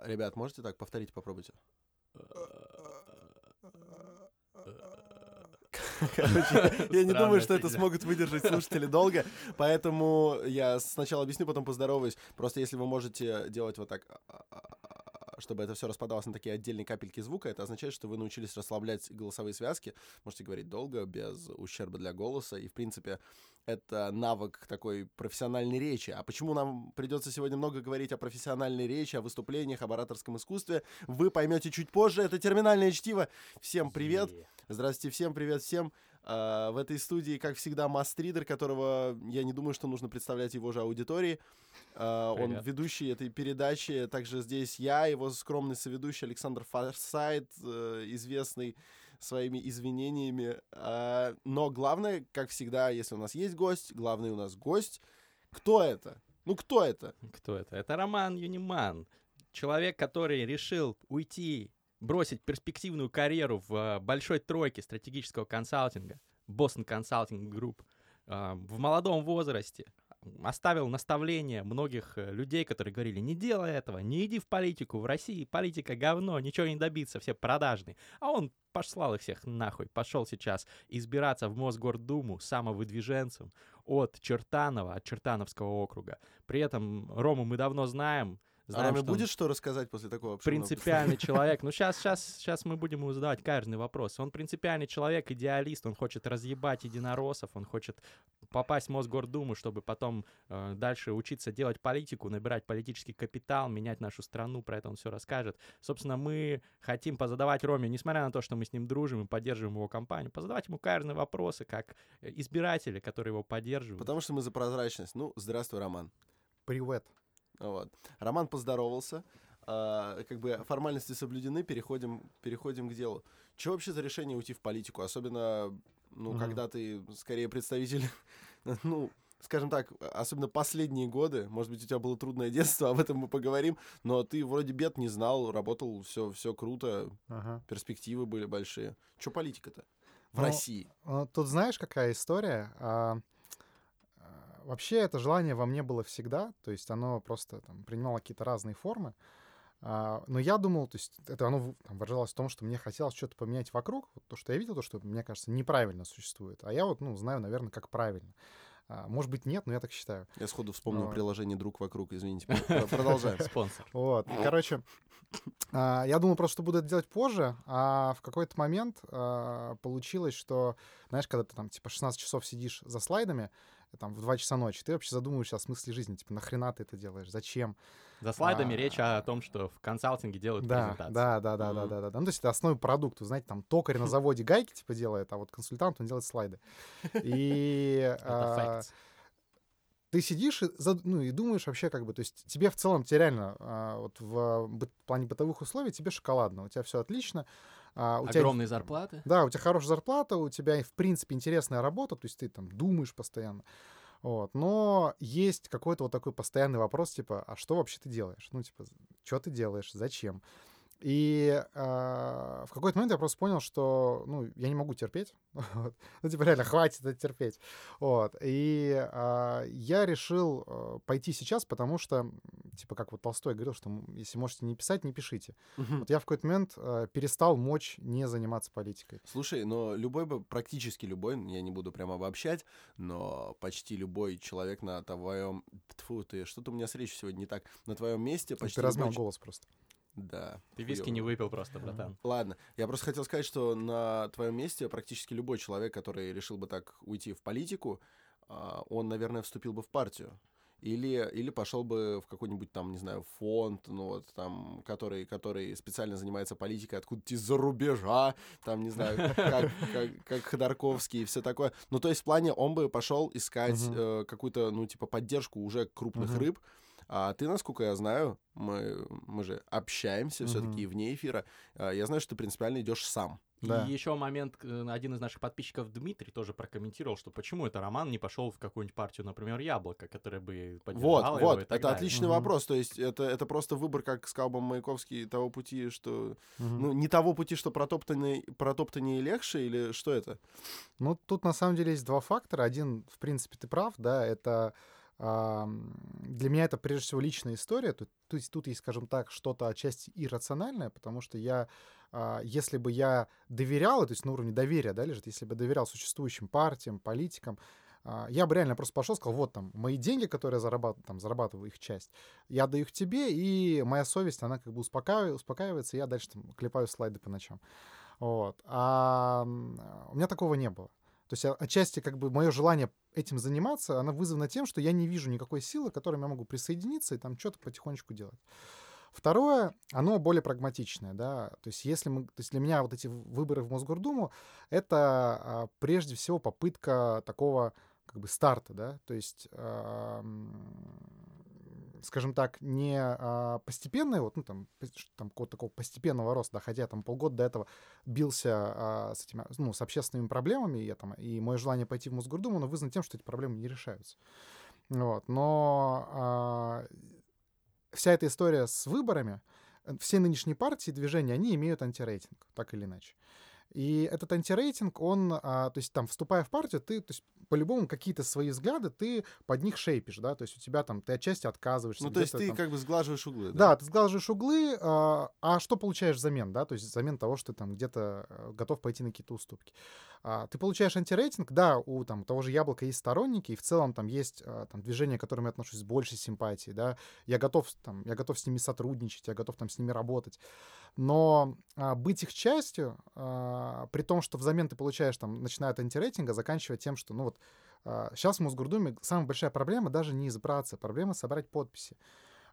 Ребят, можете так повторить, попробуйте? Короче, я не думаю, что это смогут выдержать слушатели долго, поэтому я сначала объясню, потом поздороваюсь. Просто если вы можете делать вот так чтобы это все распадалось на такие отдельные капельки звука, это означает, что вы научились расслаблять голосовые связки, можете говорить долго, без ущерба для голоса, и, в принципе, это навык такой профессиональной речи. А почему нам придется сегодня много говорить о профессиональной речи, о выступлениях, об ораторском искусстве, вы поймете чуть позже. Это терминальное чтиво. Всем привет. Здравствуйте всем, привет всем. Uh, в этой студии, как всегда, мастридер, которого я не думаю, что нужно представлять его же аудитории. Uh, он ведущий этой передачи. Также здесь я, его скромный соведущий Александр Фарсайт, uh, известный своими извинениями. Uh, но главное, как всегда, если у нас есть гость, главный у нас гость. Кто это? Ну, кто это? Кто это? Это Роман Юниман. Человек, который решил уйти бросить перспективную карьеру в э, большой тройке стратегического консалтинга, Boston Consulting Group, э, в молодом возрасте, оставил наставление многих э, людей, которые говорили, не делай этого, не иди в политику, в России политика говно, ничего не добиться, все продажные. А он послал их всех нахуй, пошел сейчас избираться в Мосгордуму самовыдвиженцем от Чертанова, от Чертановского округа. При этом Рому мы давно знаем, Знаем, а будет что рассказать после такого Принципиальный человек. Ну, сейчас, сейчас, сейчас мы будем ему задавать каждый вопрос. Он принципиальный человек, идеалист, он хочет разъебать единороссов, он хочет попасть в Мосгордуму, чтобы потом э, дальше учиться делать политику, набирать политический капитал, менять нашу страну, про это он все расскажет. Собственно, мы хотим позадавать Роме, несмотря на то, что мы с ним дружим и поддерживаем его компанию, позадавать ему каждые вопросы, как избиратели, которые его поддерживают. Потому что мы за прозрачность. Ну, здравствуй, Роман. Привет. Вот. Роман поздоровался. А, как бы формальности соблюдены, переходим, переходим к делу. Чего вообще за решение уйти в политику? Особенно, ну, mm-hmm. когда ты скорее представитель, ну, скажем так, особенно последние годы, может быть, у тебя было трудное детство, об этом мы поговорим, но ты вроде бед не знал, работал, все, все круто, ага. перспективы были большие. Че политика-то в ну, России? Ну, тут знаешь, какая история? Вообще это желание во мне было всегда, то есть оно просто там, принимало какие-то разные формы. А, но я думал, то есть это оно там, выражалось в том, что мне хотелось что-то поменять вокруг, вот то, что я видел, то, что, мне кажется, неправильно существует. А я вот, ну, знаю, наверное, как правильно. А, может быть, нет, но я так считаю. Я сходу вспомнил но... приложение «Друг вокруг», извините. Продолжаем. Спонсор. Вот, короче, а, я думал просто, что буду это делать позже, а в какой-то момент а, получилось, что, знаешь, когда ты там, типа, 16 часов сидишь за слайдами, там, в 2 часа ночи, ты вообще задумываешься о смысле жизни, типа, нахрена ты это делаешь, зачем? За слайдами а, речь о том, что в консалтинге делают да, презентации. Да, да, да, mm-hmm. да, да, да, да. Ну, то есть это основной продукт, вы знаете, там, токарь на заводе гайки, типа, делает, а вот консультант, он делает слайды. И... ты сидишь и, ну, и думаешь вообще как бы, то есть тебе в целом, тебе реально а, вот в плане бытовых условий тебе шоколадно, у тебя все отлично, а, у Огромные тебя, зарплаты. Да, у тебя хорошая зарплата, у тебя, в принципе, интересная работа, то есть ты там думаешь постоянно. Вот. Но есть какой-то вот такой постоянный вопрос, типа, а что вообще ты делаешь? Ну, типа, что ты делаешь, зачем? И э, в какой-то момент я просто понял, что, ну, я не могу терпеть. Вот. Ну, типа, реально, хватит это терпеть. Вот. И э, я решил э, пойти сейчас, потому что, типа, как вот Толстой говорил, что если можете не писать, не пишите. Угу. Вот я в какой-то момент э, перестал мочь не заниматься политикой. Слушай, но любой бы, практически любой, я не буду прямо обобщать, но почти любой человек на твоем... Тьфу, ты, что-то у меня с речью сегодня не так. На твоем месте почти Ты размял голос просто. Да. Ты виски хуёво. не выпил просто, братан. Ладно, я просто хотел сказать, что на твоем месте практически любой человек, который решил бы так уйти в политику, а, он, наверное, вступил бы в партию. Или, или пошел бы в какой-нибудь там, не знаю, фонд, ну вот там, который, который специально занимается политикой откуда-то из-за рубежа, там, не знаю, как, как, как Ходорковский и все такое. Ну, то есть в плане он бы пошел искать uh-huh. э, какую-то, ну, типа, поддержку уже крупных uh-huh. рыб, а ты, насколько я знаю, мы, мы же общаемся mm-hmm. все-таки вне эфира. А, я знаю, что ты принципиально идешь сам. Да. И еще момент, э, один из наших подписчиков Дмитрий тоже прокомментировал, что почему это Роман не пошел в какую-нибудь партию, например, Яблоко, которая бы поддержала вот, его Вот, это далее. отличный угу. вопрос. То есть это, это просто выбор, как сказал бы Маяковский, того пути, что... Угу. Ну, не того пути, что протоптаннее, протоптаннее легче, или что это? Ну, тут на самом деле есть два фактора. Один, в принципе, ты прав, да, это для меня это прежде всего личная история. То есть тут есть, скажем так, что-то отчасти иррациональное, потому что я, а, если бы я доверял, то есть на уровне доверия, да, лежит, если бы доверял существующим партиям, политикам, а, я бы реально просто пошел, сказал, вот там мои деньги, которые я зарабатываю, там, зарабатываю их часть, я даю их тебе, и моя совесть, она как бы успокаивает, успокаивается, и я дальше там клепаю слайды по ночам. Вот. А у меня такого не было. То есть а, отчасти как бы мое желание этим заниматься, оно вызвано тем, что я не вижу никакой силы, к которой я могу присоединиться и там что-то потихонечку делать. Второе, оно более прагматичное, да, то есть если мы, то есть для меня вот эти выборы в Мосгордуму это а, прежде всего попытка такого как бы старта, да, то есть, скажем так, не а, постепенный, вот, ну, там, там какого-то такого постепенного роста, да, хотя там полгода до этого бился а, с этими, ну, с общественными проблемами, и, я, там, и мое желание пойти в Мосгордуму, оно вызвано тем, что эти проблемы не решаются. Вот, но а, вся эта история с выборами, э, все нынешние партии, движения, они имеют антирейтинг, так или иначе. И этот антирейтинг, он, а, то есть там, вступая в партию, ты, то есть по-любому какие-то свои взгляды ты под них шейпишь, да, то есть у тебя там, ты отчасти отказываешься. Ну, то есть ты там... как бы сглаживаешь углы, да? Да, ты сглаживаешь углы, а, а что получаешь взамен, да, то есть взамен того, что ты там где-то э, готов пойти на какие-то уступки. А, ты получаешь антирейтинг, да, у там того же Яблока есть сторонники, и в целом там есть а, там движения, к которым я отношусь с большей симпатией, да, я готов там, я готов с ними сотрудничать, я готов там с ними работать, но а, быть их частью, а, при том, что взамен ты получаешь там, начиная от антирейтинга, заканчивая тем, что, ну вот, а, сейчас в Мосгордуме самая большая проблема даже не избраться, проблема собрать подписи.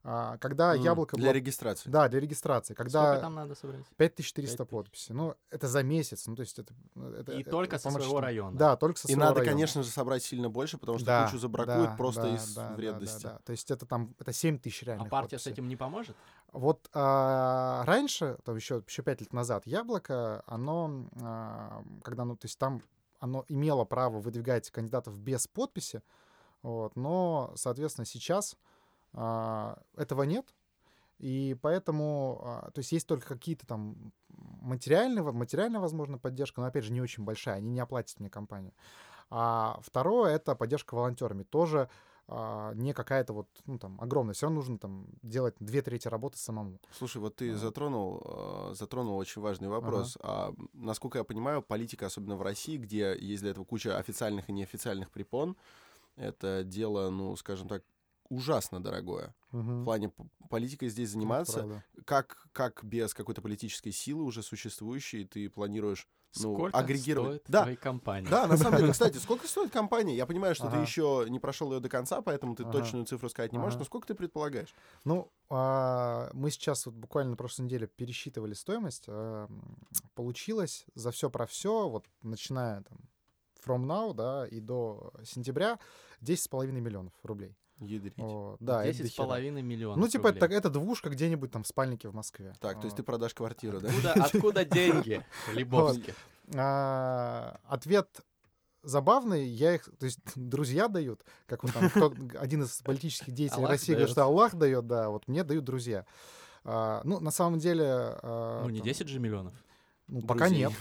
А, когда mm, яблоко... Для было... регистрации. Да, для регистрации. Когда... Сколько там надо собрать? 5300 подписей. Ну, это за месяц. Ну, то есть это... это И это, только это, со своего что... района. Да, только со И своего надо, района. конечно же, собрать сильно больше, потому что да, кучу забракуют да, просто да, из да, вредности. Да, да, да. То есть это там, это 7 тысяч реальных А партия подписей. с этим не поможет? Вот а, раньше, там еще, еще 5 лет назад, Яблоко, оно, а, когда, ну, то есть там оно имело право выдвигать кандидатов без подписи, вот, но, соответственно, сейчас а, этого нет, и поэтому, а, то есть есть только какие-то там материальные, материальная, возможно, поддержка, но, опять же, не очень большая, они не оплатят мне компанию. А второе — это поддержка волонтерами. Тоже а, не какая-то вот, ну, там, огромная. Все равно нужно там делать две трети работы самому. Слушай, вот ты а. затронул, затронул очень важный вопрос. Ага. А, насколько я понимаю, политика, особенно в России, где есть для этого куча официальных и неофициальных препон, это дело, ну, скажем так, ужасно дорогое. Угу. В плане политикой здесь заниматься, как, как без какой-то политической силы уже существующей ты планируешь ну, сколько агрегировать. Стоит да. твоей компании? Да, на самом деле, кстати, сколько стоит компания? Я понимаю, что ага. ты еще не прошел ее до конца, поэтому ты ага. точную цифру сказать не можешь, но сколько ты предполагаешь? Ну, а, мы сейчас вот буквально на прошлой неделе пересчитывали стоимость. А, получилось за все про все, вот начиная там from now, да, и до сентября 10,5 миллионов рублей. Ядрить. О, да, Десять с половиной миллионов Ну, типа, это, это двушка где-нибудь там в спальнике в Москве. Так, то есть ты продашь квартиру, да? Откуда, откуда деньги, Лебовски? А, ответ забавный, я их, то есть друзья дают, как вот там кто, один из политических деятелей Аллах России говорит, что Аллах дает, да, вот мне дают друзья. А, ну, на самом деле... А, ну, не там, 10 же миллионов. Ну, пока нет.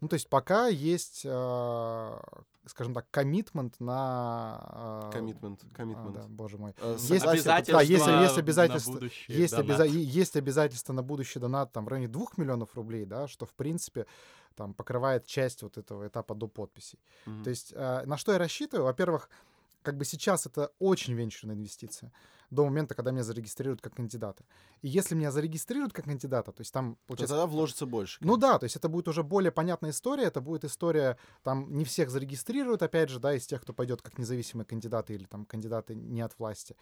Ну, то есть пока есть, э, скажем так, коммитмент на... Коммитмент, коммитмент. Да, боже мой. Э, есть обязательства да, есть, есть обязательства, на будущее есть, обяза есть обязательства на будущее донат там в районе 2 миллионов рублей, да, что, в принципе, там покрывает часть вот этого этапа до подписей. Mm-hmm. То есть э, на что я рассчитываю? Во-первых, как бы сейчас это очень венчурная инвестиция до момента, когда меня зарегистрируют как кандидата. И если меня зарегистрируют как кандидата, то есть там получается... То тогда вложится больше. Ну да, то есть это будет уже более понятная история, это будет история, там не всех зарегистрируют, опять же, да, из тех, кто пойдет как независимые кандидаты или там кандидаты не от власти.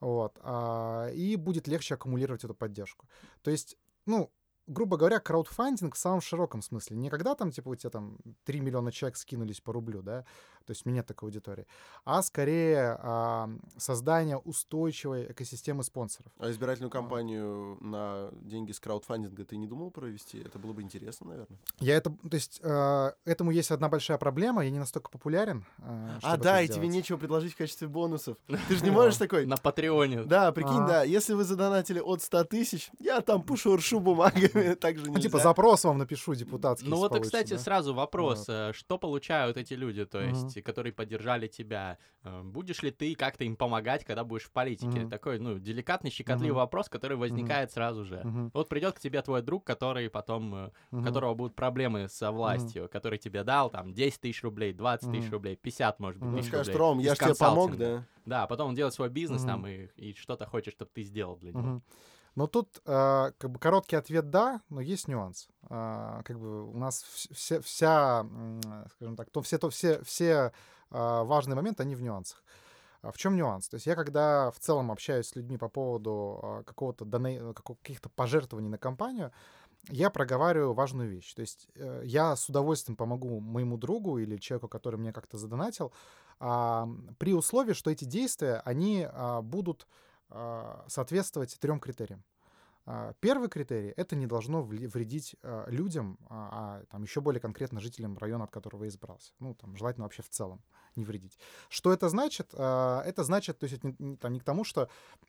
Вот. А, и будет легче аккумулировать эту поддержку. То есть, ну, грубо говоря, краудфандинг в самом широком смысле. Не когда там, типа, у тебя там 3 миллиона человек скинулись по рублю, да, то есть у меня такой аудитории, а скорее а, создание устойчивой экосистемы спонсоров. А избирательную кампанию а. на деньги с краудфандинга ты не думал провести? Это было бы интересно, наверное. Я это, то есть э, этому есть одна большая проблема, я не настолько популярен. Э, а, да, и тебе нечего предложить в качестве бонусов. Ты же не можешь такой... На Патреоне. Да, прикинь, да, если вы задонатили от 100 тысяч, я там пушу ршу бумагой. также Ну, нельзя. типа запрос вам напишу депутатский. Ну вот, кстати, сразу вопрос, э, что получают эти люди, то есть, которые поддержали тебя? Э, Будешь ли ты как-то им помогать, когда будешь в политике? Такой, ну, деликатный, щекотливый вопрос, который возникает сразу же. Вот придет к тебе твой друг, который потом, э, у которого будут проблемы со властью, который тебе дал там 10 тысяч рублей, 20 тысяч рублей, 50, может быть, тысяч рублей. Ром, я из ж тебе помог, да? Да, потом он делает свой бизнес там и, и что-то хочет, чтобы ты сделал для него. Но тут э, как бы короткий ответ да, но есть нюанс. А, как бы у нас вс- все, вся, м, скажем так, то все, то все, все а, важные моменты, они в нюансах. В чем нюанс? То есть я когда в целом общаюсь с людьми по поводу какого-то каких-то пожертвований на компанию, я проговариваю важную вещь. То есть э, я с удовольствием помогу моему другу или человеку, который мне как-то задонатил, при условии, что эти действия, они будут соответствовать трем критериям. А, Первый критерий — это не должно вредить а, людям, а, а, там еще более конкретно жителям района, от которого избрался. Ну, там, желательно вообще в целом не вредить. Что это значит? А, Это значит, то есть, это не, не- там, не к тому, что...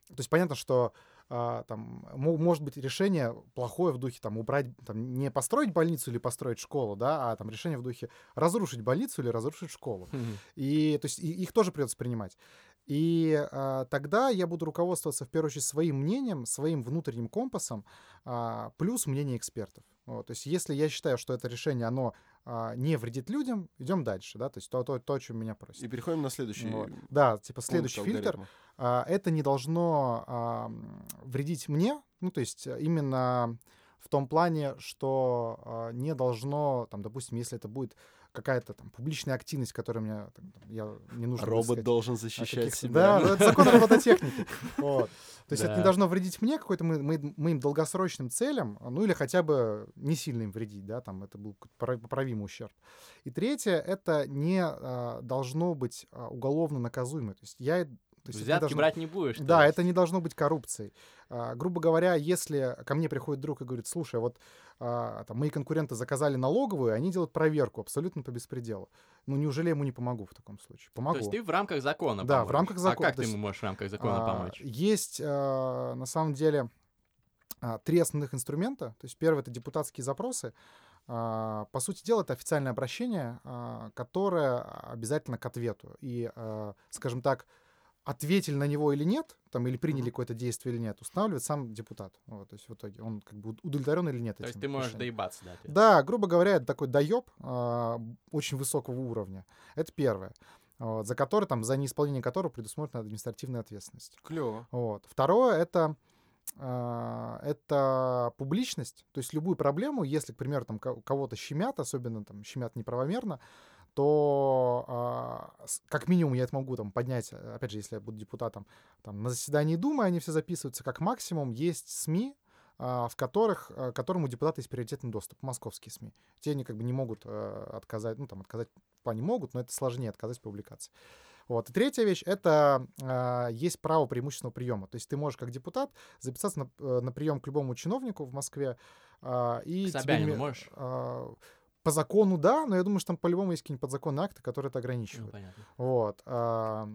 То есть понятно, что а, там мо- может быть решение плохое в духе там убрать, там, не построить больницу или построить школу, да, а там решение в духе разрушить больницу или разрушить школу. Мгм. И то есть и- их тоже придется принимать. И а, тогда я буду руководствоваться в первую очередь своим мнением, своим внутренним компасом, а, плюс мнение экспертов. Вот, то есть если я считаю, что это решение, оно а, не вредит людям, идем дальше, да, то есть то, то, то о чем меня просят. И переходим на следующий Вот. Да, типа следующий фильтр, алгоритма. а, это не должно а, вредить мне, ну, то есть именно в том плане, что а, не должно, там, допустим, если это будет какая-то там публичная активность, которая мне, там, я, не нужно Робот сказать, должен защищать себя. Да, ну, это закон робототехники. Вот. То есть это Да. не должно вредить мне, какой-то мы- мы- моим долгосрочным целям, ну или хотя бы не сильно им вредить, да, там это был поправимый ущерб. И третье, это не а, должно быть а, уголовно наказуемо. То есть я... То есть Взятки должно- брать не будешь. да, есть. это не должно быть коррупцией. А, грубо говоря, если ко мне приходит друг и говорит, слушай, вот а, там, мои конкуренты заказали налоговую, они делают проверку абсолютно по беспределу. Ну, неужели я ему не помогу в таком случае? Помогу. То есть ты в рамках закона Да, в поможешь. рамках закона. А как То ты есть, ему можешь в рамках закона А, помочь? Есть, а, на самом деле, а, три основных инструмента. То есть первый — это депутатские запросы. А, По сути дела, это официальное обращение, а, которое обязательно к ответу. И, а, скажем так, ответили на него или нет, там, или приняли какое-то действие или нет, устанавливает сам депутат. Вот, то есть в итоге он как бы удовлетворен или нет То есть ты можешь решением. доебаться, да? Да, грубо говоря, это такой доеб а, очень высокого уровня. Это первое. Вот, за который, там, за неисполнение которого предусмотрена административная ответственность. Клево. Вот. Второе это а, это публичность, то есть любую проблему, если, к примеру, там ко- кого-то щемят, особенно там щемят неправомерно, то с- как минимум я это могу там поднять, э, опять же, если я буду депутатом, там на заседании Думы они все записываются, как максимум есть СМИ, а, в которых, к которым у депутата есть приоритетный доступ, московские СМИ. Те они как бы не могут э, отказать, ну там отказать в плане могут, но это сложнее отказать в публикации. Вот. И третья вещь — это а, есть право преимущественного приема. То есть ты можешь как депутат записаться на, э, на прием к любому чиновнику в Москве. а, и К тебе Собянину не- можешь? а, по закону, да, но я думаю, что там по-любому есть какие-нибудь подзаконные акты, которые это Ну, ограничивают. понятно. Вот. а,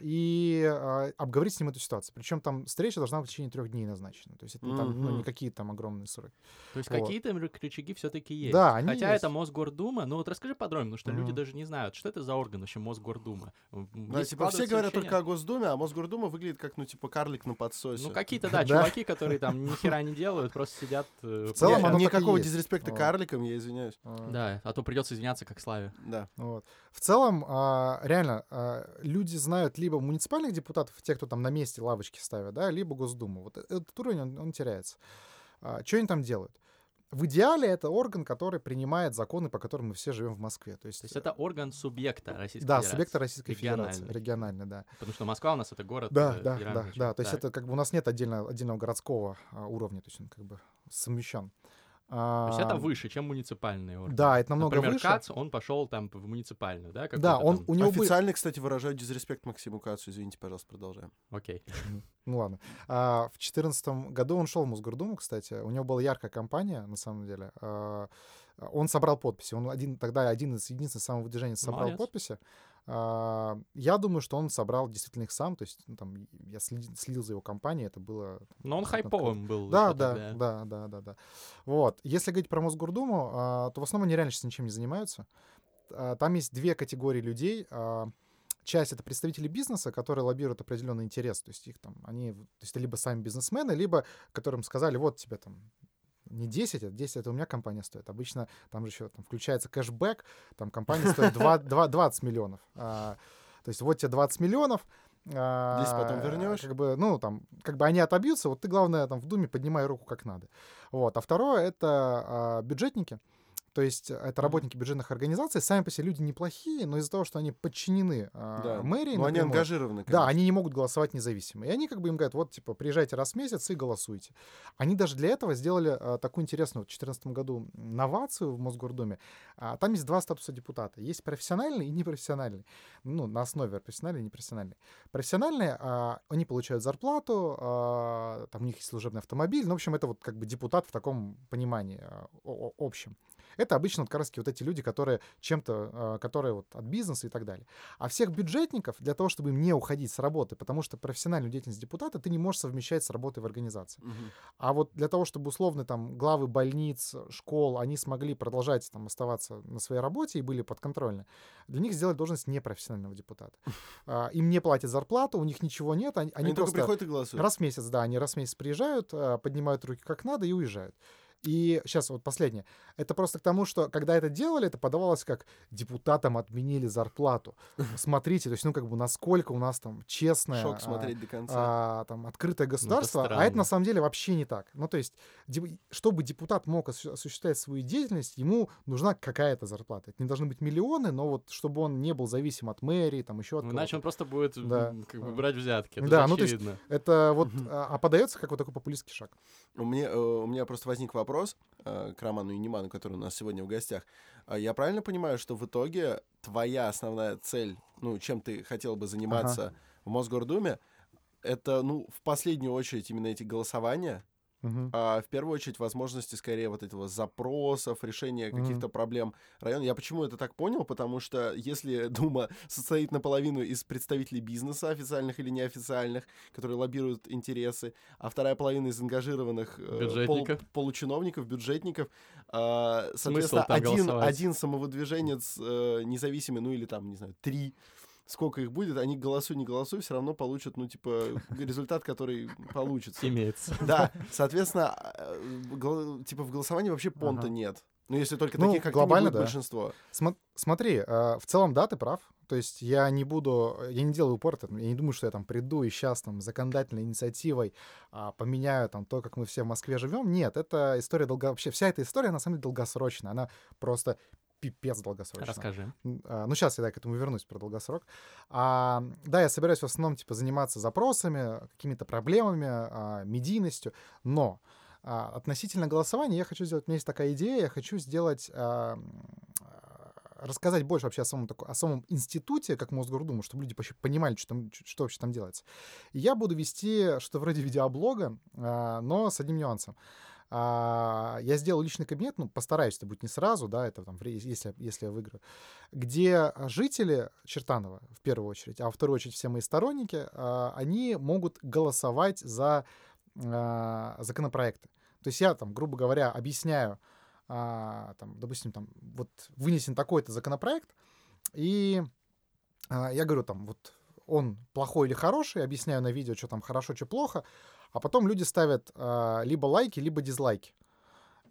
И а, обговорить с ним эту ситуацию. Причем там встреча должна быть в течение трех дней назначена. То есть это там, ну, не какие там огромные сроки. То есть Вот. какие-то ры- рычаги все-таки есть. Да, они Хотя есть. это Мосгордума. Ну вот расскажи подробнее, потому что люди Мгм. даже не знают, что это за орган вообще Мосгордума. Да, есть типа все говорят ощущение- только о Госдуме, а Мосгордума выглядит как, ну, типа, карлик на подсосе. Ну какие-то, да, Да. чуваки, которые там ни хера не делают, просто сидят... э, В целом оно Никакого дизреспекта карликам, я извиняюсь. А, Да, а то придется извиняться как Славе. Да. Вот. В целом, а, реально, а, люди знают либо муниципальных депутатов, те, кто там на месте лавочки ставят, да, либо Госдуму. Вот этот уровень, он, он теряется. что они там делают? В идеале это орган, который принимает законы, по которым мы все живем в Москве. То есть, То есть это орган субъекта Российской да, Федерации. субъекта Российской Федерации, Региональный. региональный, да. Потому что Москва у нас это город Да, э, да, да, да. То есть Так. это как бы у нас нет отдельно, отдельного городского а, уровня, то есть он как бы совмещен. То есть это А, выше, чем муниципальные органы. Да, это намного Например, выше. Кац, он пошел там в муниципальную, да? Да, он, там? у него бы- Официально, кстати, выражают дизреспект Максиму Кацу. Извините, пожалуйста, продолжаем. Окей. Ну ладно. А, в 2014 году он шел в Мосгордуму, кстати. У него была яркая кампания, на самом деле. А, Он собрал подписи. Он один, тогда один из единственных самовыдвиженец собрал Молодец. подписи. А, Я думаю, что он собрал действительно их сам. То есть, ну, там, я следил, следил за его компанией, это было Но он хайповым был. да, да, тогда. да, да, да, да. Вот. Если говорить про Мосгордуму, а, то в основном они реально сейчас ничем не занимаются. А, Там есть две категории людей. Часть это представители бизнеса, которые лоббируют определенный интерес. То есть их там, они, то есть это либо сами бизнесмены, либо которым сказали, вот тебе там не 10, а 10 это у меня компания стоит. Обычно там же еще там, включается кэшбэк, там компания стоит 2, 2, 20 миллионов. А, то есть вот тебе 20 миллионов, а, 10 потом вернешь. Как бы, ну, там, как бы они отобьются, вот ты, главное, там, в Думе поднимай руку как надо. Вот. А второе — это а, бюджетники. То есть это работники бюджетных организаций. Сами по себе люди неплохие, но из-за того, что они подчинены а, Да. мэрии, Ну, они ангажированы, да, конечно. они не могут голосовать независимо. И они как бы им говорят, вот, типа, приезжайте раз в месяц и голосуйте. Они даже для этого сделали а, такую интересную в 2014 году новацию в Мосгордуме. А, там есть два статуса депутата. Есть профессиональный и непрофессиональный. Ну, на основе профессиональный и непрофессиональный. Профессиональные, а, они получают зарплату, а, там у них есть служебный автомобиль. Ну, в общем, это вот как бы депутат в таком понимании о- общем. Это обычно как раз вот эти люди, которые чем-то, а, которые вот от бизнеса и так далее. А всех бюджетников для того, чтобы им не уходить с работы, потому что профессиональную деятельность депутата ты не можешь совмещать с работой в организации. Мгм. А вот для того, чтобы условно там главы больниц, школ, они смогли продолжать там оставаться на своей работе и были подконтрольны, для них сделать должность непрофессионального депутата. А, Им не платят зарплату, у них ничего нет, они, они Они только просто приходят и голосуют. раз в месяц, да, они раз в месяц приезжают, а, поднимают руки как надо и уезжают. И сейчас вот последнее. Это просто к тому, что когда это делали, это подавалось как депутатам отменили зарплату. Смотрите, то есть, ну, как бы, насколько у нас там честное, Шок а, смотреть до конца. а, там, открытое государство, а это на самом деле вообще не так. Ну, то есть, деп- чтобы депутат мог осу- осуществлять свою деятельность, ему нужна какая-то зарплата. Это не должны быть миллионы, но вот чтобы он не был зависим от мэрии, там еще от Ну, кого-то. Иначе он просто будет Да. как бы брать взятки. Это Да, ну, то есть очевидно. Это вот, а, а подается как вот такой популистский шаг. У меня, э, у меня просто возник вопрос э, к Роману Юниману, который у нас сегодня в гостях. А Я правильно понимаю, что в итоге твоя основная цель, ну, чем ты хотел бы заниматься в Мосгордуме, это, ну, в последнюю очередь именно эти голосования, Мгм. а в первую очередь возможности скорее вот этого запросов, решения Мгм. каких-то проблем района. Я почему это так понял? Потому что если Дума состоит наполовину из представителей бизнеса, официальных или неофициальных, которые лоббируют интересы, а вторая половина из ангажированных э, Бюджетников. получиновников, бюджетников, а, соответственно, один, голосовать? один самовыдвиженец э, независимый, ну или там, не знаю, три сколько их будет, они голосуй, не голосуй, все равно получат, ну, типа, результат, который получится. Имеется. Да, соответственно, э, типа в голосовании вообще понта Ага. нет. Ну, если только Ну, таких, как глобально, да. большинство. Смо- смотри, э, в целом, да, ты прав. То есть я не буду, я не делаю упор, я не думаю, что я там приду и сейчас там законодательной инициативой а, поменяю там то, как мы все в Москве живем. Нет, это история долго... Вообще вся эта история на самом деле долгосрочная. Она просто пипец долгосрочная. Расскажи. А, Ну, сейчас я да, к этому вернусь про долгосрок. А, да, я собираюсь в основном типа заниматься запросами, какими-то проблемами, а, медийностью, но а, относительно голосования я хочу сделать, у меня есть такая идея, я хочу сделать а, а, рассказать больше вообще о самом, тако- о самом институте, как Мосгордуму, чтобы люди вообще понимали, что, там, что вообще там делается. И я буду вести что-то вроде видеоблога, а, но с одним нюансом. А, я сделал личный кабинет, ну, постараюсь, это будет не сразу, да, это там, если, если я выиграю, где жители Чертанова, в первую очередь, а во вторую очередь все мои сторонники, а, они могут голосовать за а, законопроекты. То есть я там, грубо говоря, объясняю, а, там, допустим, там, вот вынесен такой-то законопроект, и а, я говорю там, вот он плохой или хороший, объясняю на видео, что там хорошо, что плохо, а потом люди ставят а, либо лайки, либо дизлайки.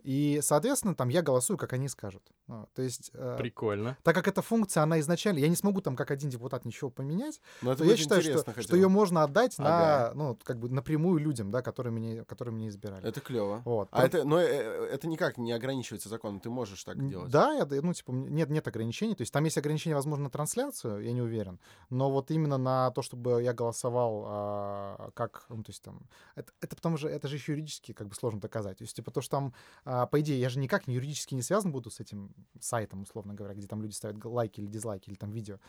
И, соответственно, там я голосую, как они скажут. А, То есть, э, Прикольно. так как эта функция, она изначально, я не смогу там как один депутат ничего поменять, Но это то я считаю, что, интересно что ее можно отдать на, Ага. ну, как бы напрямую людям, да, которые меня, которые меня избирали. Это клево. Вот. А это, но э, э, это никак не ограничивается законом, ты можешь так делать. Да, я, ну, типа, нет, нет ограничений. То есть там есть ограничения, возможно, на трансляцию, я не уверен. Но вот именно на то, чтобы я голосовал а, как, ну, то есть там, это, это потому же, это же еще юридически как бы сложно доказать. То есть, типа, то, что там а, по идее, я же никак не юридически не связан буду с этим сайтом, условно говоря, где там люди ставят лайки или дизлайки, или там видео.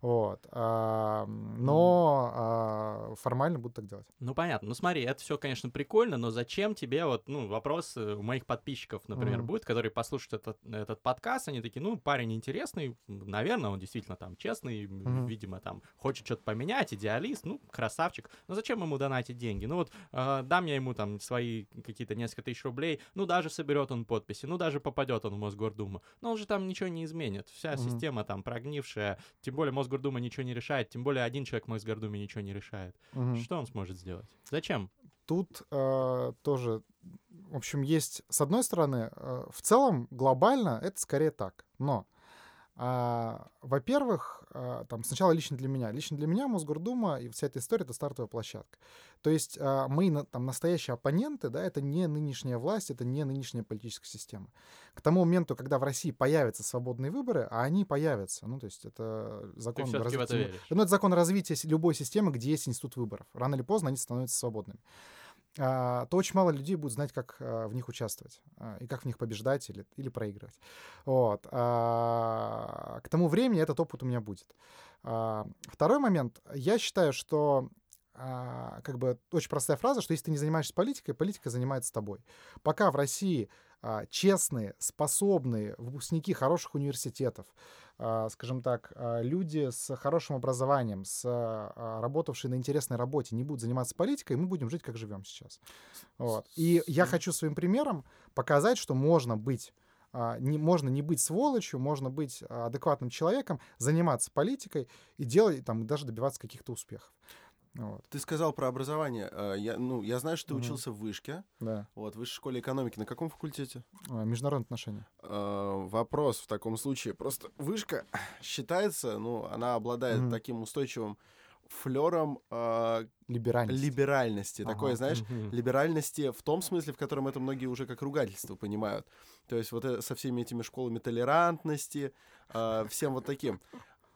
Вот. А, но а, формально буду так делать. Ну, понятно. Ну, смотри, это все, конечно, прикольно, но зачем тебе вот, ну, вопрос у моих подписчиков, например, mm-hmm. будет, которые послушают этот, этот подкаст, они такие, ну, парень интересный, наверное, он действительно там честный, mm-hmm. видимо, там хочет что-то поменять, идеалист, ну, красавчик. Но зачем ему донатить деньги? Ну, вот э, дам я ему там свои какие-то несколько тысяч рублей, ну, даже соберет он подписи, ну, даже попадет он в Мосгордуму, но он же там ничего не изменит. Вся mm-hmm. система там прогнившая, тем более Мосгордума ничего не решает, тем более один человек в Мосгордуме ничего не решает. Угу. Что он сможет сделать? Зачем? Тут э, тоже, в общем, есть, с одной стороны, э, в целом глобально это скорее так, но а, во-первых, а, там сначала лично для меня. Лично для меня Мосгордума и вся эта история — это стартовая площадка. То есть а, мы там настоящие оппоненты, да, это не нынешняя власть, это не нынешняя политическая система. К тому моменту, когда в России появятся свободные выборы, а они появятся, ну, то есть это закон развития... Ну, это закон развития любой системы, где есть институт выборов. Рано или поздно они становятся свободными. А, то очень мало людей будет знать, как а, в них участвовать а, и как в них побеждать или, или проигрывать. Вот. К тому времени этот опыт у меня будет. Второй момент. Я считаю, что как бы очень простая фраза, что если ты не занимаешься политикой, политика занимается тобой. Пока в России честные, способные выпускники хороших университетов, а, скажем так, а, люди с хорошим образованием, с а, работавшие на интересной работе не будут заниматься политикой, мы будем жить, как живем сейчас. Вот. И я хочу своим примером показать, что можно быть не, можно не быть сволочью, можно быть адекватным человеком, заниматься политикой и делать, там, даже добиваться каких-то успехов. Вот. Ты сказал про образование. А, я, ну, я знаю, что ты угу. учился в Вышке. Да. Вот, в Высшей школе экономики. На каком факультете? А, международные отношения. А, вопрос в таком случае. Просто Вышка считается, ну, она обладает угу. таким устойчивым флером э, либеральности. либеральности. Ага. Такое, знаешь, угу. либеральности в том смысле, в котором это многие уже как ругательство понимают. То есть вот это, со всеми этими школами толерантности, э, всем вот таким.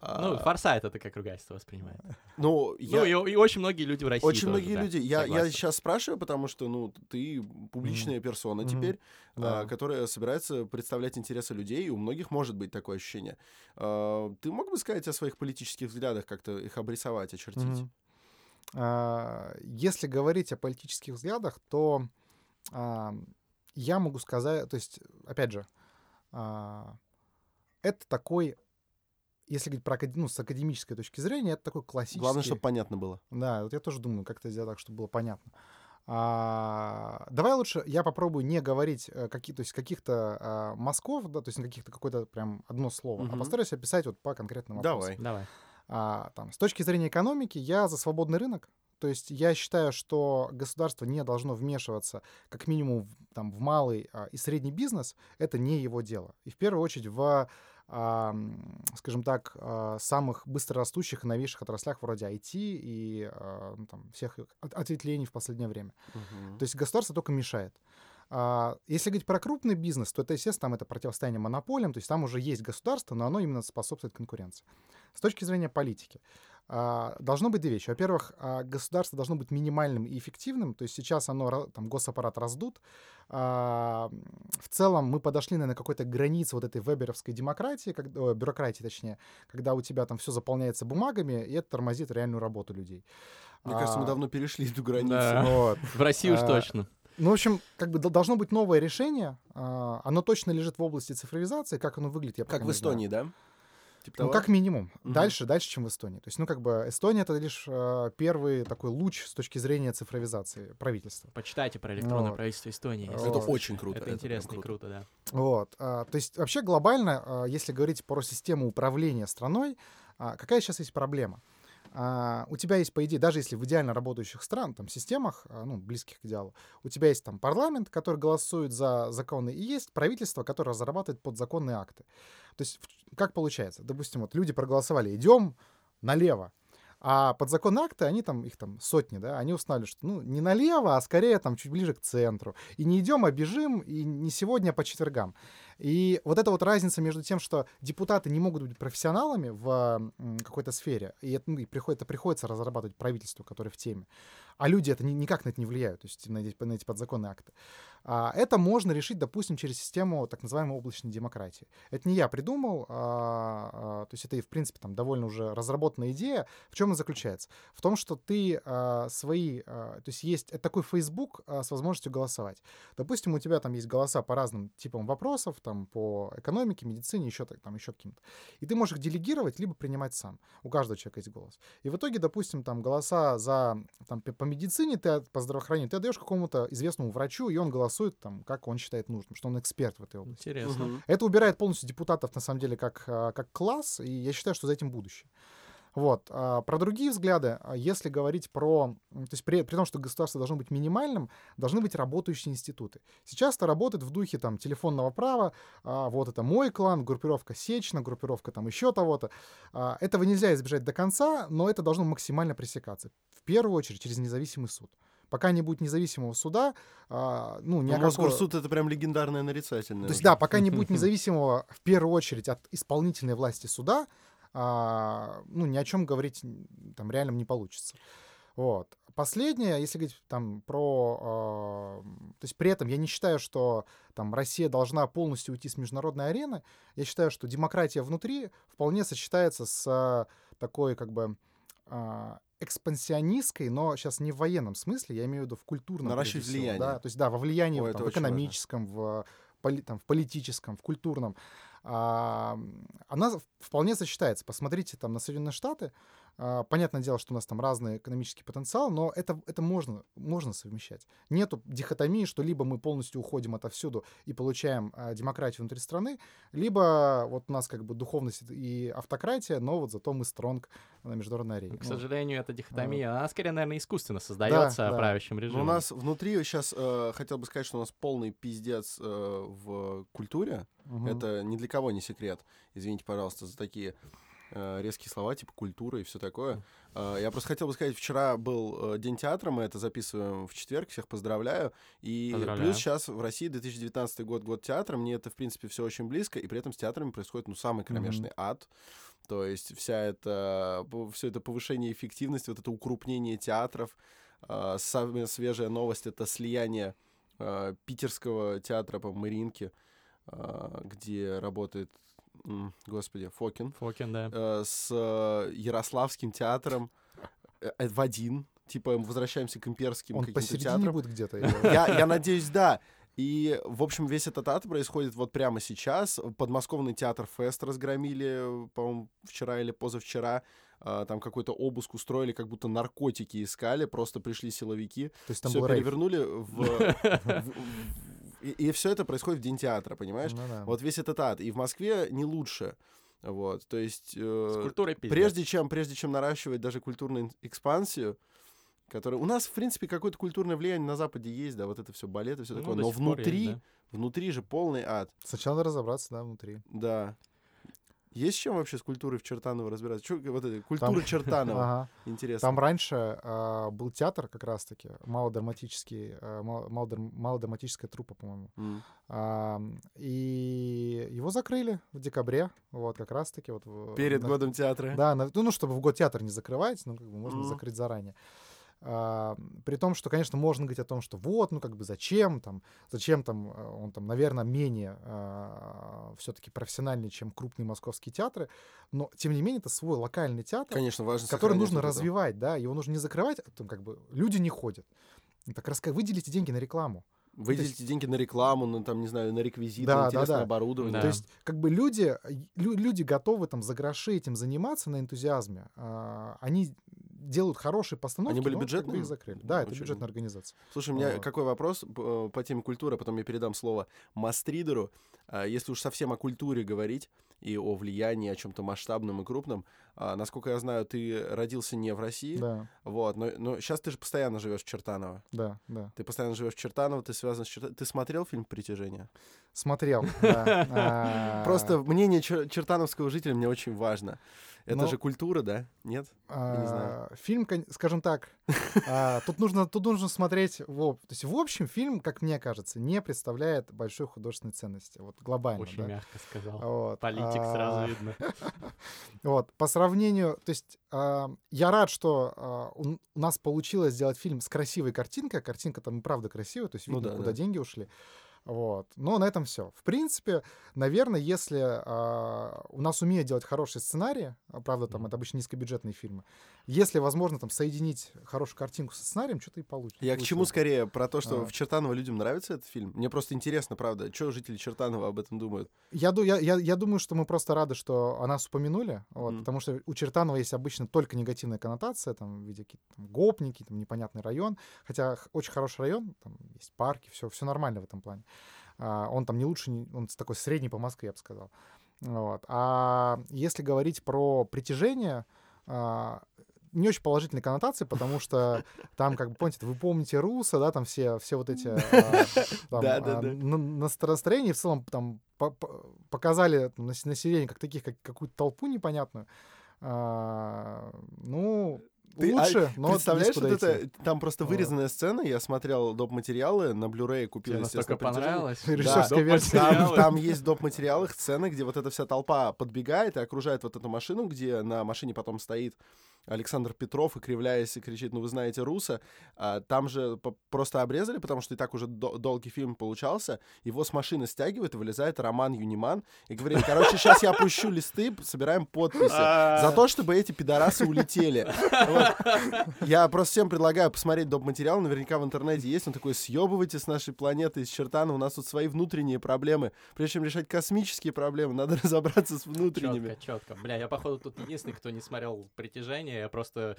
Ну, Форсайт это как ругательство воспринимает. Ну, я... ну и, и очень многие люди в России Очень тоже, многие да, люди. Я, я сейчас спрашиваю, потому что, ну, ты публичная mm-hmm. персона mm-hmm. теперь, да. а, которая собирается представлять интересы людей, и у многих может быть такое ощущение. А, ты мог бы сказать о своих политических взглядах, как-то их обрисовать, очертить? Mm-hmm. А, если говорить о политических взглядах, то а, я могу сказать, то есть, опять же, а, это такой если говорить про ну, с академической точки зрения, это такой классический... Главное, чтобы понятно было. Да, вот я тоже думаю, как это сделать так, чтобы было понятно. А, давай лучше я попробую не говорить э, какие, то есть каких-то а, мазков, да, то есть каких-то какое-то прям одно слово, угу. а постараюсь описать вот по конкретным вопросам. Давай. Давай. А, там, с точки зрения экономики я за свободный рынок. То есть я считаю, что государство не должно вмешиваться как минимум в, там, в малый а, и средний бизнес. Это не его дело. И в первую очередь в скажем так, а, самых быстрорастущих и новейших отраслях вроде IT и а, ну, там, всех ответвлений в последнее время. Uh-huh. То есть государство только мешает. А, если говорить про крупный бизнес, то это, естественно, там это противостояние монополиям, то есть там уже есть государство, но оно именно способствует конкуренции. С точки зрения политики, а, должно быть две вещи. Во-первых, а, государство должно быть минимальным и эффективным, то есть сейчас оно, там, госаппарат раздут. В целом мы подошли, наверное, какой-то границе вот этой веберовской демократии, как, о, бюрократии точнее, когда у тебя там все заполняется бумагами, и это тормозит реальную работу людей. Мне кажется, мы давно перешли эту границу. Да. Вот. В России уж точно. Ну, в общем, как бы должно быть новое решение. А, оно точно лежит в области цифровизации. Как оно выглядит, я Как в Эстонии, да? Типа ну, того? как минимум. Угу. Дальше, дальше, чем в Эстонии. То есть, ну, как бы Эстония — это лишь э, первый такой луч с точки зрения цифровизации правительства. Почитайте про электронное вот. правительство Эстонии. Это вот. очень круто. Это, это интересно круто. и круто, да. Вот. А, то есть, вообще глобально, а, если говорить про систему управления страной, а, какая сейчас есть проблема? а, у тебя есть, по идее, даже если в идеально работающих стран, там, системах, а, ну, близких к идеалу, у тебя есть там парламент, который голосует за законы, и есть правительство, которое разрабатывает подзаконные акты. То есть как получается? Допустим, вот люди проголосовали, идем налево, а подзаконные акты, они там, их там сотни, да, они узнали, что, ну, не налево, а скорее там чуть ближе к центру. И не идем, а бежим, и не сегодня, а по четвергам. И вот эта вот разница между тем, что депутаты не могут быть профессионалами в какой-то сфере, и это, ну, и приход- это приходится разрабатывать правительству, которое в теме, а люди это ни- никак на это не влияют, то есть на эти, на эти подзаконные акты. А, это можно решить, допустим, через систему так называемой облачной демократии. Это не я придумал, а, а, то есть это, в принципе, там довольно уже разработанная идея. В чем она заключается? В том, что ты а, свои, а, то есть есть такой Facebook а, с возможностью голосовать. Допустим, у тебя там есть голоса по разным типам вопросов, там по экономике, медицине, еще так, там еще каким-то. И ты можешь их делегировать, либо принимать сам. У каждого человека есть голос. И в итоге, допустим, там голоса за там, по медицине, ты по здравоохранению, ты отдаешь какому-то известному врачу, и он голосует там, как он считает нужным, что он эксперт в этой области. Интересно. Мгм. Это убирает полностью депутатов, на самом деле, как, а, как класс, и я считаю, что за этим будущее. Вот. а Про другие взгляды, а, если говорить про... То есть при, при том, что государство должно быть минимальным, должны быть работающие институты. Сейчас это работает в духе там телефонного права, а, вот это мой клан, группировка Сечна, группировка там еще того-то. А, Этого нельзя избежать до конца, но это должно максимально пресекаться. В первую очередь через независимый суд. Пока не будет независимого суда, а, ну, ни Ну, о какой- Мосгорсуд — это прям легендарное нарицательное. то есть, да, пока не будет независимого, в первую очередь, от исполнительной власти суда, а, ну, ни о чем говорить там реально не получится. Вот. Последнее, если говорить там про... а, то есть при этом я не считаю, что там Россия должна полностью уйти с международной арены. Я считаю, что демократия внутри вполне сочетается с такой как бы а, экспансионистской, но сейчас не в военном смысле, я имею в виду в культурном. Наращивать влияние. Да, то есть да, во влиянии Ой, там, в важно. экономическом, в, поли- там, в политическом, в культурном. Она вполне сочетается. Посмотрите там на Соединенные Штаты. А, понятное дело, что у нас там разный экономический потенциал, но это, это можно, можно совмещать. Нету дихотомии, что либо мы полностью уходим отовсюду и получаем а, демократию внутри страны, либо вот у нас как бы духовность и автократия, но вот зато мы стронг на международной арене. К Ну, сожалению, эта дихотомия, она скорее, наверное, искусственно создается да. правящим Ну, режимом. у нас внутри сейчас, хотел бы сказать, что у нас полный пиздец э, в культуре. мгм. Это ни для кого не секрет. Извините, пожалуйста, за такие э, резкие слова, типа культура и все такое. Э, я просто хотел бы сказать, вчера был э, День театра, мы это записываем в четверг, всех поздравляю. И Поздравляю. плюс сейчас в России 2019 год, год театра, мне это, в принципе, все очень близко, и при этом с театрами происходит, ну, самый кромешный ад. То есть вся это, все это повышение эффективности, вот это укрупнение театров. Э, Самая свежая новость — это слияние э, питерского театра, по Маринке, где работает, господи, Фокин, Фокин, да. э, с э, Ярославским театром э, в один. Типа мы возвращаемся к имперским Он каким-то театрам. будет где-то. Я, я надеюсь, да. И, в общем, весь этот ад происходит вот прямо сейчас. Подмосковный театр Фест разгромили, по-моему, вчера или позавчера. Там какой-то обыск устроили, как будто наркотики искали. Просто пришли силовики, То есть там все перевернули в... в- в- И, все это происходит в День театра, понимаешь? Ну да. Вот весь этот ад. И в Москве не лучше. Вот, то есть... э, С культурой пиздец. прежде чем, прежде чем наращивать даже культурную экспансию, которая... У нас, в принципе, какое-то культурное влияние на Западе есть, да, вот это все балет и все Ну, такое, но пор есть, внутри, да. внутри же полный ад, Сначала надо разобраться, да, внутри. да. Есть чем вообще с культурой в Чертаново разбираться? Чё, вот это, культура Чертанова, Ага. интересно. Там раньше а, был театр как раз-таки, малодраматический, а, мал- малодр- малодраматическая труппа, по-моему. М. А, и его закрыли в декабре, вот как раз-таки. Вот, Перед на- годом театра. Да, на- ну, ну, чтобы в год театр не закрывать, ну, как бы можно Мгм. закрыть заранее. А, при том, что, конечно, можно говорить о том, что вот, ну, как бы зачем там, зачем там, э, он там, наверное, менее все-таки профессиональный, чем крупные московские театры, но, тем не менее, это свой локальный театр, Конечно, важно который нужно это. развивать, да, его нужно не закрывать, а там, как бы люди не ходят. Ну, Так раска... выделите деньги на рекламу. Выделите деньги на рекламу, на, там, не знаю, на реквизит, Да, на да, интересное да. оборудование. Да. То есть, как бы люди, лю- люди готовы там за гроши этим заниматься на энтузиазме. а, они делают хорошие постановки. Они были бюджетными? их закрыли. Да, это Очень. бюджетная организация. Слушай, у меня Вот. какой вопрос э, по теме культуры, а потом я передам слово мастридеру. А, Если уж совсем о культуре говорить, и о влиянии, о чем-то масштабном и крупном. А, насколько я знаю, ты родился не в России, Да, вот, но, но сейчас ты же постоянно живешь в Чертаново. да, да. Ты постоянно живешь в Чертаново, ты связан с Чертаново. Ты смотрел фильм «Притяжение»? Смотрел, да. А, Просто мнение чер- чертановского жителя мне очень важно. Это Ну, же культура, да? Нет? я не знаю. а, Фильм, скажем так, а, тут нужно, тут нужно смотреть, в, то есть в общем фильм, как мне кажется, не представляет большой художественной ценности, вот глобально. Очень да. мягко сказал. Вот, Политик а, сразу видно. Вот, по сравнению, то есть а, я рад, что а, у, нас получилось сделать фильм с красивой картинкой, а картинка там и правда красивая, то есть Ну видно, да, куда да. деньги ушли. Вот. Но на этом все. В принципе, наверное, если а, у нас умеют делать хорошие сценарии, а, правда, там это обычно низкобюджетные фильмы, если возможно там соединить хорошую картинку со сценарием, что-то и получится. Я к чему скорее? Про то, что А. в Чертаново людям нравится этот фильм? Мне просто интересно, правда, что жители Чертанова об этом думают? Я, я, я, я думаю, что мы просто рады, что о нас упомянули, вот, Мгм. потому что у Чертанова есть обычно только негативная коннотация, там, в виде какие-то там, гопники, там, непонятный район, хотя очень хороший район, там есть парки, все, все нормально в этом плане. А, он там не лучше, он такой средний по Москве, я бы сказал. Вот. А если говорить про притяжение, а, не очень положительной коннотации, потому что там, как бы, помните, вы помните Руса, да, там все, все вот эти а, на- настроения в целом там по- по- показали нас- население как таких, как какую-то толпу непонятную. Ну, Ты- а лучше, но Представляешь, вот это, там просто Вот. вырезанная сцена, я смотрел доп. материалы, на Blu-ray купил, Тебе настолько понравилось? Версия. Там, там есть доп. материалах сцены, где вот эта вся толпа подбегает и окружает вот эту машину, где на машине потом стоит Александр Петров и кривляясь и кричит, ну вы знаете Руса. А, там же по- просто обрезали, потому что и так уже до- долгий фильм получался. Его с машины стягивают, и вылезает Роман Юниман и говорит, короче, сейчас я опущу листы, собираем подписи. За то, чтобы эти пидорасы улетели. Вот. Я просто всем предлагаю посмотреть доп. материал, наверняка в интернете есть. Он такой, съебывайте с нашей планеты, из Чертана, у нас тут свои внутренние проблемы. Прежде чем решать космические проблемы, надо разобраться с внутренними. Четко, четко. Бля, я, походу, тут единственный, кто не смотрел «Притяжение». Я просто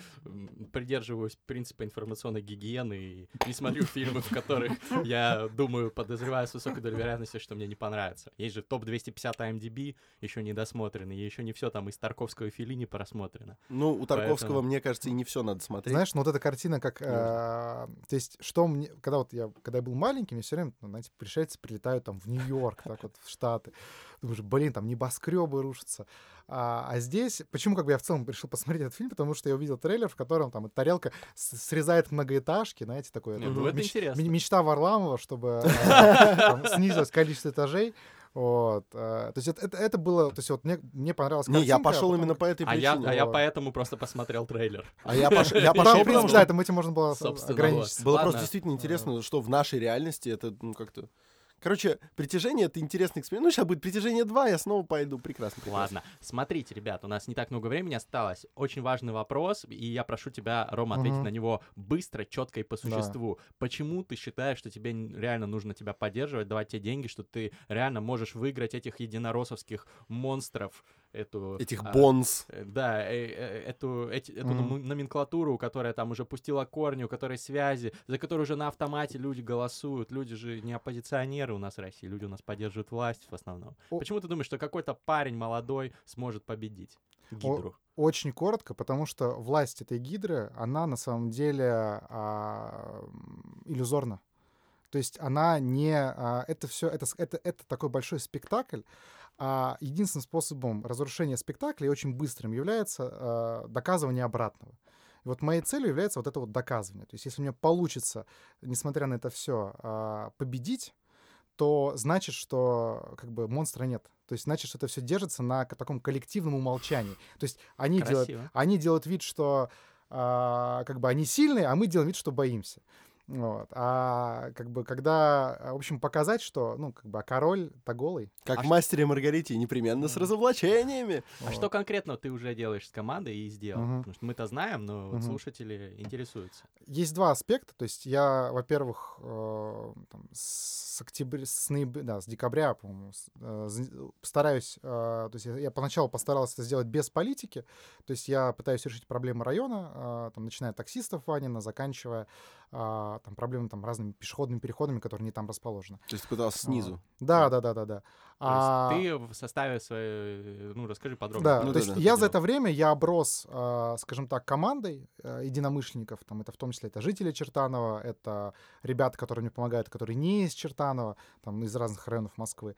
придерживаюсь принципа информационной гигиены и не смотрю фильмы, в которых я думаю, подозреваю с высокой долей вероятности, что мне не понравится. Есть же топ-250 IMDb, еще не досмотренный, и еще не все там из Тарковского и Филини просмотрено. Ну, у Тарковского, Поэтому- мне кажется, и не все надо смотреть. Знаешь, ну вот эта картина, как... А, то есть, что мне... Когда вот я, когда я был маленьким, я все время, ну, знаете, пришельцы прилетают там в Нью-Йорк, так вот, в Штаты. Думаешь, блин, там небоскребы рушатся. А, а здесь... Почему как бы я в целом решил посмотреть этот фильм? Потому что я увидел трейлер, в котором там тарелка срезает многоэтажки, знаете, такое... Не, это ну это меч- интересно. ме- Мечта Варламова, чтобы а, там снизилось количество этажей. Вот. а, То есть это, это, это было... То есть вот мне, мне понравилась Не, я а пошел потом именно по этой А я, причине. а я Вот. поэтому просто посмотрел трейлер. А я пош- я пошел, потому да, что этим этим можно было ограничиться. было просто действительно интересно, что в нашей реальности это, ну, как-то... Короче, притяжение — это интересный эксперимент. Ну, сейчас будет притяжение 2, я снова пойду. Прекрасно, прекрасно. Ладно, смотрите, ребят, у нас не так много времени осталось. Очень важный вопрос, и я прошу тебя, Рома, ответить Мгм. на него быстро, четко и по существу. Почему ты считаешь, что тебе реально нужно тебя поддерживать, давать тебе деньги, что ты реально можешь выиграть этих единороссовских монстров, эту... Этих а, бонс. э, Да, э, э, эту, эти- эту ному- номенклатуру, которая там уже пустила корни, у которой связи, за которую уже на автомате люди голосуют. Люди же не оппозиционеры у нас в России, люди у нас поддерживают власть в основном. О- Почему ты думаешь, что какой-то парень молодой сможет победить Гидру? Очень коротко, потому что власть этой гидры, она на самом деле а, иллюзорна. То есть она не... а, это все... Это, это, это такой большой спектакль. А единственным способом разрушения спектакля и очень быстрым является а, доказывание обратного. И вот моей целью является вот это вот доказывание. То есть если мне получится, несмотря на это все, победить, то значит, что как бы монстра нет. То есть значит, что это все держится на таком коллективном умолчании. То есть они делают, они делают вид, что а, как бы они сильные, а мы делаем вид, что боимся. Вот. А как бы когда, а, в общем, показать, что, ну, как бы, а король-то голый. Как А в «Мастере Маргарите», непременно с Мгм. разоблачениями. А Вот. что конкретно ты уже делаешь с командой и сделал? Мгм. Потому что мы-то знаем, но вот Мгм. слушатели интересуются. Есть два аспекта. То есть я, во-первых, э, там, с октября, с ноября, да, с декабря, по-моему, с- э, постараюсь, э, то есть я, я поначалу постарался это сделать без политики. То есть я пытаюсь решить проблемы района, э, там, начиная от таксистов Ванина, заканчивая а, а, там проблемы там разными пешеходными переходами, которые не там расположены. То есть ты пытался снизу? Да, да, да, да, да. То есть ты в составе своей, ну расскажи подробнее. Да, Ну то да, есть да. я за это время я оброс, а, скажем так, командой а, единомышленников. Там это в том числе это жители Чертанова, это ребята, которые мне помогают, которые не из Чертанова, там из разных районов Москвы.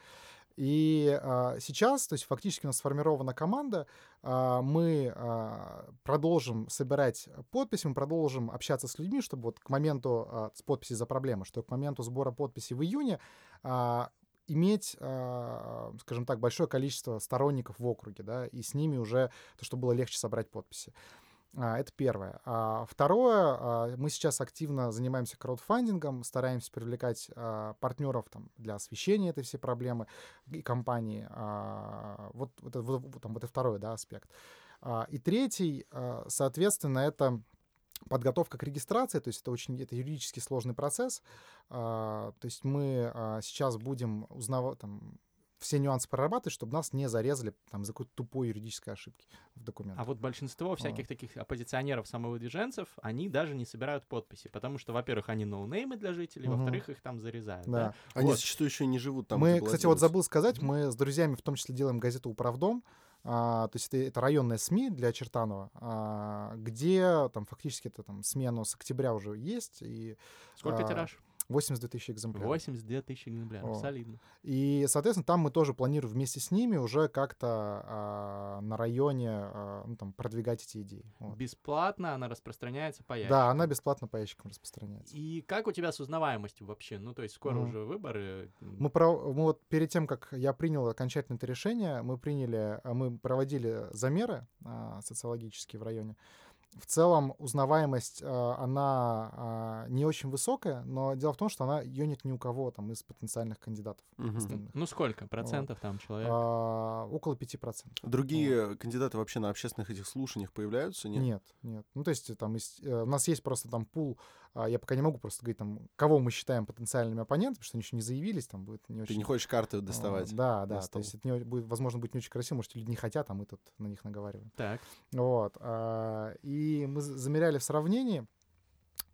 И а, сейчас, то есть фактически у нас сформирована команда, а, мы а, продолжим собирать подписи, мы продолжим общаться с людьми, чтобы вот к моменту а, с подписи за проблемы, что к моменту сбора подписей в июне а, иметь, а, скажем так, большое количество сторонников в округе, да, и с ними уже то, чтобы было легче собрать подписи. А, Это первое. А Второе, а, мы сейчас активно занимаемся краудфандингом, стараемся привлекать партнеров там, для освещения этой всей проблемы и компании. Вот, вот, вот, вот там, это второй да, аспект. И третий, соответственно, это подготовка к регистрации, то есть это очень это юридически сложный процесс. То есть мы сейчас будем узнавать там, все нюансы прорабатывать, чтобы нас не зарезали там за какой-то тупой юридической ошибки в документах. А вот большинство всяких таких оппозиционеров, самовыдвиженцев, они даже не собирают подписи, потому что, во-первых, они ноунеймы для жителей, Мгм. во-вторых, их там зарезают. Да. Да. Они Вот. зачастую еще и не живут там. мы, кстати, вот забыл сказать, мы с друзьями в том числе делаем газету «Управдом», а, то есть это, это районная СМИ для Чертанова, а, где там фактически это там смену с октября уже есть, и Сколько А, тираж? 82 тысячи экземпляров. 82 тысячи экземпляров. О. Солидно. И, соответственно, там мы тоже планируем вместе с ними уже как-то а, на районе а, ну, там, продвигать эти идеи. Вот. Бесплатно она распространяется по ящикам. Да, она бесплатно по ящикам распространяется. И как у тебя с узнаваемостью вообще? Ну, то есть скоро Мгм. уже выборы. Мы, про- мы вот перед тем, как я принял окончательное это решение, мы приняли, мы проводили замеры а, социологические в районе. В целом узнаваемость, а, она а, не очень высокая, но дело в том, что она ее нет ни у кого там из потенциальных кандидатов остальных. Ну, сколько процентов там человек? А, около 5%. Другие кандидаты вообще на общественных этих слушаниях появляются? Нет. Нет, нет. Ну, то есть там есть, э, у нас есть просто там пул, а, я пока не могу просто говорить там, кого мы считаем потенциальными оппонентами, потому что они еще не заявились, там будет не очень... Ты не хочешь карты а, доставать? Да, да, на то есть это не будет, возможно, будет не очень красиво, может, люди не хотят, а мы тут на них наговариваем. Так. Вот. а, И мы з- замеряли в сравнении,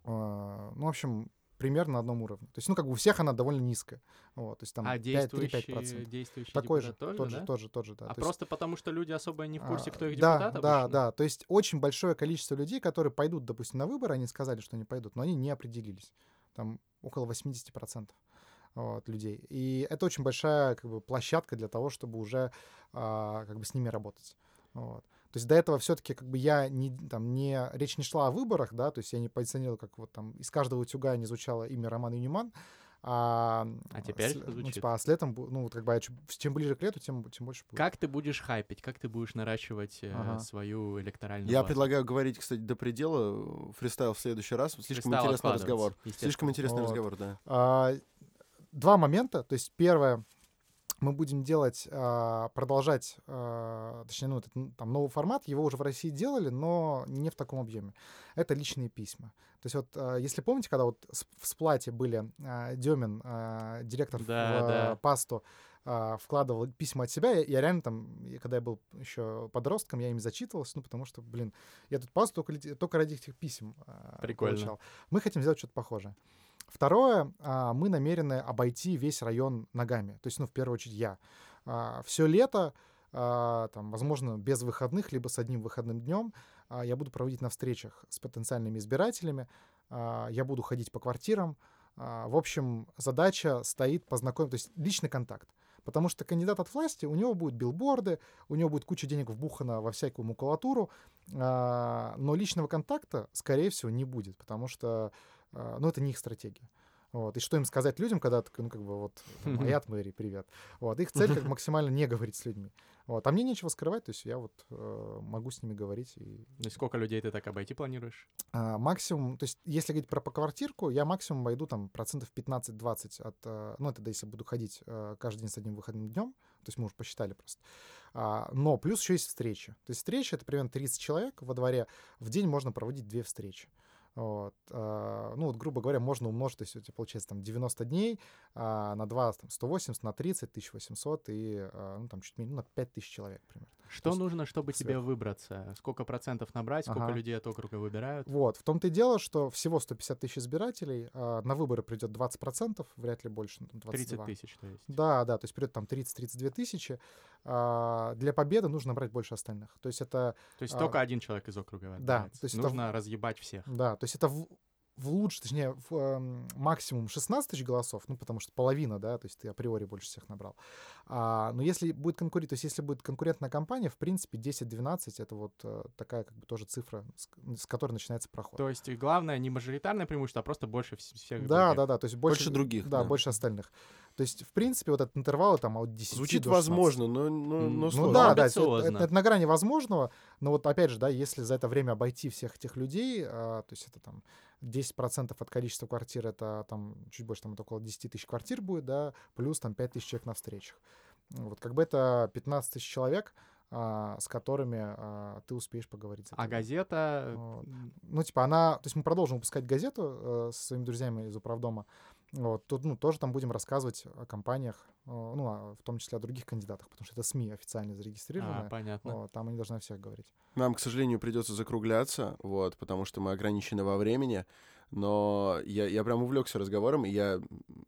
а, ну, в общем, примерно на одном уровне. То есть, ну, как бы у всех она довольно низкая. Вот, то есть там а 5, действующий, 3-5%. действующий Такой же, тот тоже, же, да? тот же, тот же, да. А То есть, просто потому, что люди особо не в курсе, а, кто их да, депутат Да, обычно? да, то есть очень большое количество людей, которые пойдут, допустим, на выборы, они сказали, что они пойдут, но они не определились. Там около 80% вот, людей. И это очень большая как бы, площадка для того, чтобы уже а, как бы с ними работать. Вот. То есть до этого все-таки как бы я не, там, не, речь не шла о выборах, да, то есть я не позиционировал, как вот там из каждого утюга не звучало имя Роман Юнеман, а, А теперь с- ну, звучит. типа, а с летом, ну, вот как бы, чем ближе к лету, тем, тем больше будет. Как ты будешь хайпить? Как ты будешь наращивать э, Ага. свою электоральную Я базу? предлагаю говорить, кстати, до предела. э, Фристайл в следующий раз. Слишком Фристайл интересный разговор. Слишком интересный Вот. разговор, да. А, Два момента. То есть первое, мы будем делать, а, продолжать, а, точнее, ну, этот там новый формат, его уже в России делали, но не в таком объеме. Это личные письма. То есть вот, а, если помните, когда вот в сплате были Демин, директор Да, в да. а, пасту, вкладывал письма от себя, я, я реально там, когда я был еще подростком, я ими зачитывался, ну, потому что, блин, я тут пасту только, только ради этих писем Прикольно. получал. Мы хотим сделать что-то похожее. Второе, а, мы намерены обойти весь район ногами. То есть, ну, в первую очередь, я. Все лето, а, там, возможно, без выходных, либо с одним выходным днем, а, я буду проводить на встречах с потенциальными избирателями, а, я буду ходить по квартирам. А, В общем, задача стоит познакомить, то есть личный контакт. Потому что кандидат от власти, у него будут билборды, у него будет куча денег вбухана во всякую макулатуру, а, но личного контакта, скорее всего, не будет, потому что а, ну, это не их стратегия. Вот. И что им сказать людям, когда, ну, как бы, вот, Аят Мэри, привет. Вот. Их цель как максимально не говорить с людьми. Вот. А мне нечего скрывать, то есть я вот э, могу с ними говорить. И, Ну сколько людей ты так обойти планируешь? а, максимум, то есть если говорить про по квартирку, я максимум войду там процентов 15-20 от, э, ну, это да, если буду ходить э, каждый день с одним выходным днем, то есть мы уже посчитали просто. А, но плюс еще есть встречи. То есть встречи — это примерно 30 человек во дворе. В день можно проводить две встречи. Вот. а, Ну, вот, грубо говоря, можно умножить, то есть у тебя получается там 90 дней, а, на 2 там, 180, на 30 1800 и а, ну, там чуть менее, ну, на 5000 человек примерно. Что есть нужно, чтобы тебе сверху. выбраться? Сколько процентов набрать? Сколько Ага. людей от округа выбирают? Вот, в том-то и дело, что всего 150 тысяч избирателей, а, на выборы придет 20%, вряд ли больше, ну, 22. 30 тысяч, то есть. Да, да, то есть придет там 30-32 тысячи. А, Для победы нужно набрать больше остальных. То есть это, То есть А, только один человек из округа выбирается. то есть это Нужно разъебать всех. да, то есть это в, в лучше, точнее, в эм, максимум 16 тысяч голосов, ну, потому что половина, да, то есть ты априори больше всех набрал. А, но если будет конкурент, то есть если будет конкурентная компания, в принципе, 10-12 это вот э, такая как бы тоже цифра, с, с которой начинается проход. То есть главное не мажоритарное преимущество, а просто больше вс- всех Да, других. да, да, то есть больше, Больше других, Да, да. больше остальных. То есть, в принципе, вот этот интервал там от 10 Звучит до 16. возможно, но, но, но ну сложно. Ну да, да, это, это- это на грани возможного, но вот опять же, да, если за это время обойти всех этих людей, а, то есть это там 10% от количества квартир, это там чуть больше, там это около 10 тысяч квартир будет, да, плюс там 5 тысяч человек на встречах. Вот как бы это 15 тысяч человек, а, с которыми а, ты успеешь поговорить. за А газета... Вот. Ну, типа, она... То есть мы продолжим выпускать газету э, со своими друзьями из управдома. Вот. Тут, ну, тоже там будем рассказывать о компаниях, ну, а в том числе о других кандидатах, потому что это СМИ официально А, зарегистрированные. понятно. Вот, там они должны о всех говорить. Нам, к сожалению, придется закругляться, вот, потому что мы ограничены во времени. Но я, я прям увлекся разговором, и я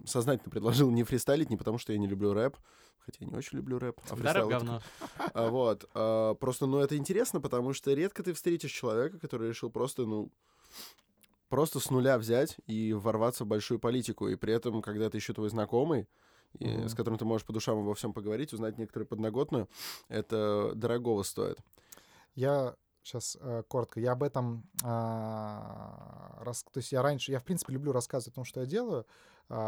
сознательно предложил не фристайлить, не потому что я не люблю рэп, хотя я не очень люблю рэп. А Да, рэп фристайл это говно. А, вот. а, просто, ну, это интересно, потому что редко ты встретишь человека, который решил просто, ну, просто с нуля взять и ворваться в большую политику. И при этом, когда ты еще твой знакомый, и Мгм. с которым ты можешь по душам обо всем поговорить, узнать некоторую подноготную, это дорогого стоит. Я сейчас коротко, я об этом, а, рас- то есть я раньше, я в принципе люблю рассказывать о том, что я делаю,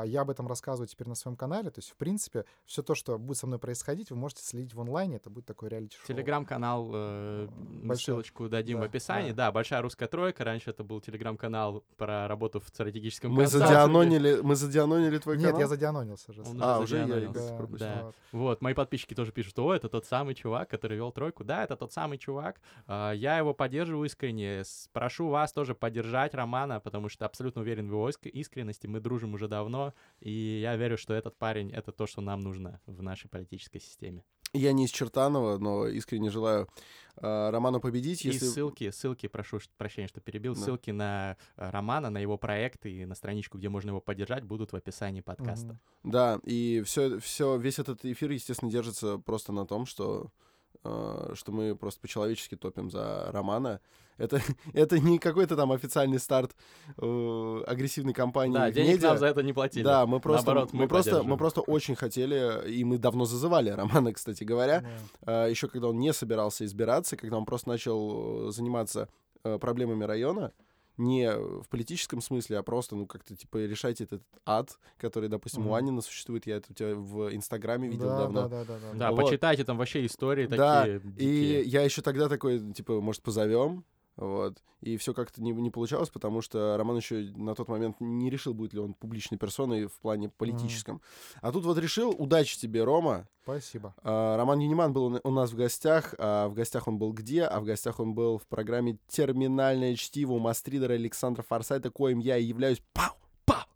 я об этом рассказываю теперь на своем канале, то есть в принципе все то, что будет со мной происходить, вы можете следить в онлайне, это будет такой реалити-шоу. Телеграм-канал, э, Большой. ссылочку дадим в Да, описании. да. Да, Большая Русская Тройка. Раньше это был телеграм-канал про работу в стратегическом Мы задианонили, мы задианонили твой Нет, канал? я задианонился уже. Он А, уже я пропустил. Да. Вот. Мои подписчики тоже пишут, о, это тот самый чувак, который вел тройку. Да, это тот самый чувак. А, Я его поддерживаю искренне. Прошу вас тоже поддержать Романа, потому что абсолютно уверен в его иск- искренности. Мы дружим уже давно, и я верю, что этот парень — это то, что нам нужно в нашей политической системе. Я не из Чертанова, но искренне желаю а, Роману победить. И Если... ссылки, ссылки, прошу прощения, что перебил, Да. ссылки на э, Романа, на его проекты и на страничку, где можно его поддержать, будут в описании подкаста. Мгм. Да, и все, все, весь этот эфир, естественно, держится просто на том, что, э, что мы просто по-человечески топим за Романа. Это, это не какой-то там официальный старт э, агрессивной кампании Да, денег медиа. нам за это не платили. Да, мы просто, Наоборот, мы, мы просто, мы просто очень хотели, и мы давно зазывали Романа, кстати говоря, Да. еще когда он не собирался избираться, когда он просто начал э, заниматься э, проблемами района, не в политическом смысле, а просто, ну, как-то, типа, решайте этот ад, который, допустим, у Мгм. Анина существует, я это у тебя в Инстаграме видел да, давно. да, да, да, да. Да, Вот. почитайте там вообще истории Да, такие И дикие. я еще тогда такой, типа, может, позовем, вот. И все как-то не, не получалось, потому что Роман еще на тот момент не решил, будет ли он публичной персоной в плане политическом. А тут вот решил, удачи тебе, Рома. Спасибо. А, Роман Юниман был у нас в гостях. А в гостях он был где? А в гостях он был в программе «Терминальное чтиво» у мастридера Александра Форсайта, коим я и являюсь. Пау!